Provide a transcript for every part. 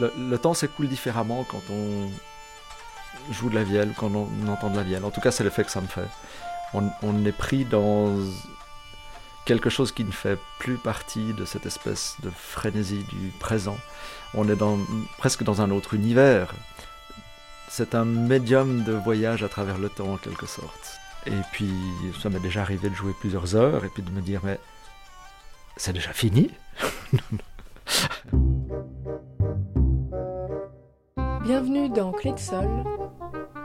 le, temps s'écoule différemment quand on joue de la vielle, quand on, entend de la vielle. En tout cas, c'est l'effet que ça me fait. On, est pris dans quelque chose qui ne fait plus partie de cette espèce de frénésie du présent. On est presque dans un autre univers. C'est un médium de voyage à travers le temps en quelque sorte. Et puis, ça m'est déjà arrivé de jouer plusieurs heures et puis de me dire, mais c'est déjà fini? Bienvenue dans Clé de Sol,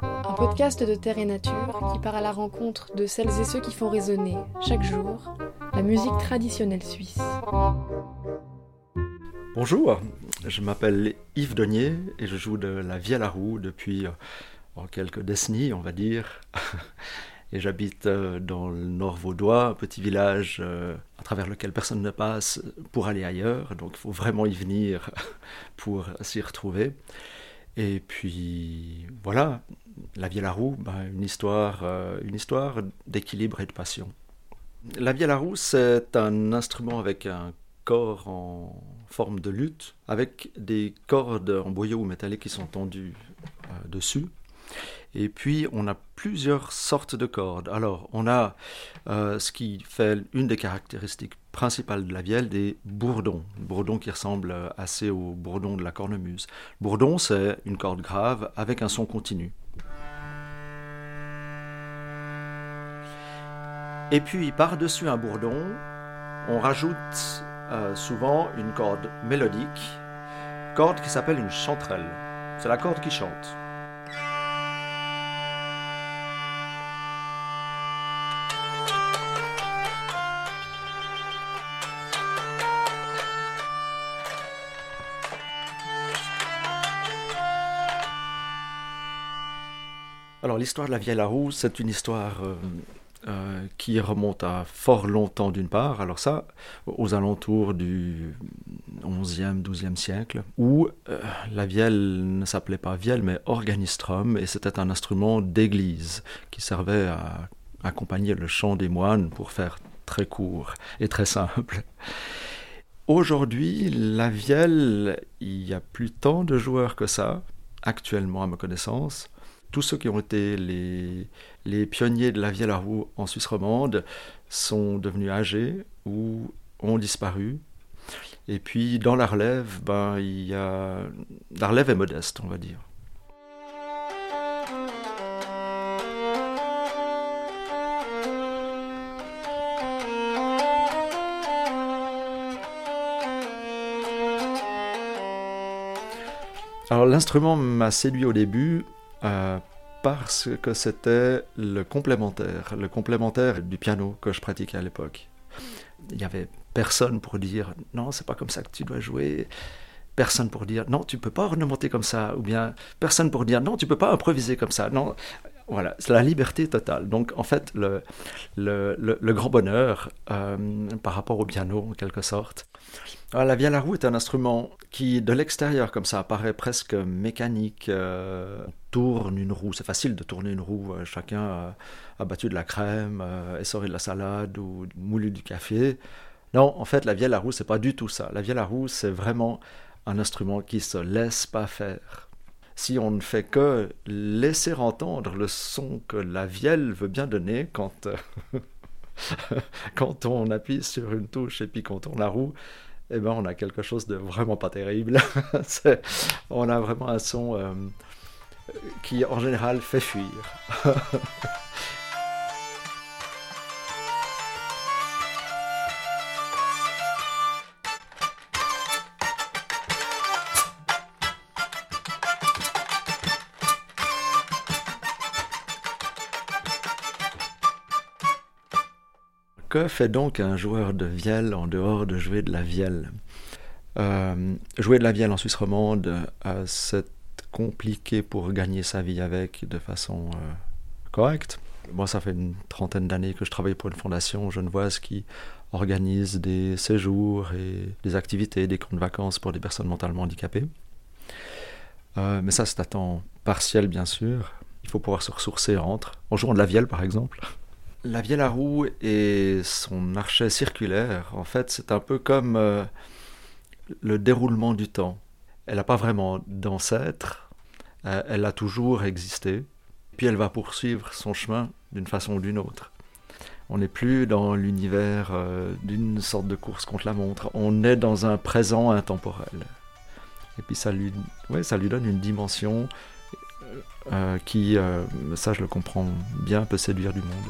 un podcast de terre et nature qui part à la rencontre de celles et ceux qui font résonner chaque jour la musique traditionnelle suisse. Bonjour, je m'appelle Yves Donier et je joue de la vielle à roue depuis euh, quelques décennies, on va dire. et j'habite euh, dans le nord vaudois, un petit village euh, à travers lequel personne ne passe pour aller ailleurs, donc il faut vraiment y venir pour s'y retrouver. Et puis voilà, La Vie à la roue, une histoire, euh, une histoire d'équilibre et de passion. La Vie à la roue, c'est un instrument avec un corps en forme de lutte, avec des cordes en boyau ou métallique qui sont tendues euh, dessus. Et puis, on a plusieurs sortes de cordes. Alors, on a euh, ce qui fait une des caractéristiques principales de la vielle, des bourdons. Bourdons qui ressemblent assez au bourdon de la cornemuse. Bourdon, c'est une corde grave avec un son continu. Et puis, par-dessus un bourdon, on rajoute euh, souvent une corde mélodique, corde qui s'appelle une chanterelle. C'est la corde qui chante. Alors l'histoire de la Vielle à Roue, c'est une histoire euh, euh, qui remonte à fort longtemps d'une part, alors ça, aux alentours du 11e, 12e siècle, où euh, la vielle ne s'appelait pas vielle mais organistrum, et c'était un instrument d'église qui servait à accompagner le chant des moines pour faire très court et très simple. Aujourd'hui, la vielle, il y a plus tant de joueurs que ça, actuellement à ma connaissance tous ceux qui ont été les, pionniers de la vielle à roue en Suisse romande sont devenus âgés ou ont disparu. Et puis dans la relève, ben, il y a... la relève est modeste, on va dire. Alors l'instrument m'a séduit au début euh, parce que c'était le complémentaire, le complémentaire du piano que je pratiquais à l'époque. Il n'y avait personne pour dire non, c'est pas comme ça que tu dois jouer. Personne pour dire non, tu peux pas ornementer comme ça, ou bien personne pour dire non, tu peux pas improviser comme ça. Non, voilà, c'est la liberté totale. Donc en fait, le, grand bonheur euh, par rapport au piano, en quelque sorte. Alors, la vielle à roue est un instrument qui, de l'extérieur, comme ça, apparaît presque mécanique. Euh, tourne une roue, c'est facile de tourner une roue. Euh, chacun a, battu de la crème, essoré de la salade ou moulu du café. Non, en fait, la vielle à roue, c'est pas du tout ça. La vielle à roue, c'est vraiment un instrument qui se laisse pas faire si on ne fait que laisser entendre le son que la vielle veut bien donner quand, euh, quand on appuie sur une touche et puis qu'on tourne la roue, eh ben on a quelque chose de vraiment pas terrible. on a vraiment un son euh, qui en général fait fuir. Que fait donc un joueur de vielle en dehors de jouer de la vielle? Euh, Jouer de la vielle en Suisse romande, euh, c'est compliqué pour gagner sa vie avec de façon euh, correcte. Moi, ça fait une trentaine d'années que je travaille pour une fondation genevoise qui organise des séjours et des activités, des camps de vacances pour des personnes mentalement handicapées. mais ça, c'est à temps partiel, bien sûr. Il faut pouvoir se ressourcer entre, en jouant de la vielle, par exemple. La vielle à roue et son archet circulaire, en fait, c'est un peu comme euh, le déroulement du temps. elle n'a pas vraiment d'ancêtre, euh, elle a toujours existé, puis elle va poursuivre son chemin d'une façon ou d'une autre. On n'est plus dans l'univers euh, d'une sorte de course contre la montre, on est dans un présent intemporel. Et puis ça lui, ça lui donne une dimension qui, ça je le comprends bien, peut séduire du monde.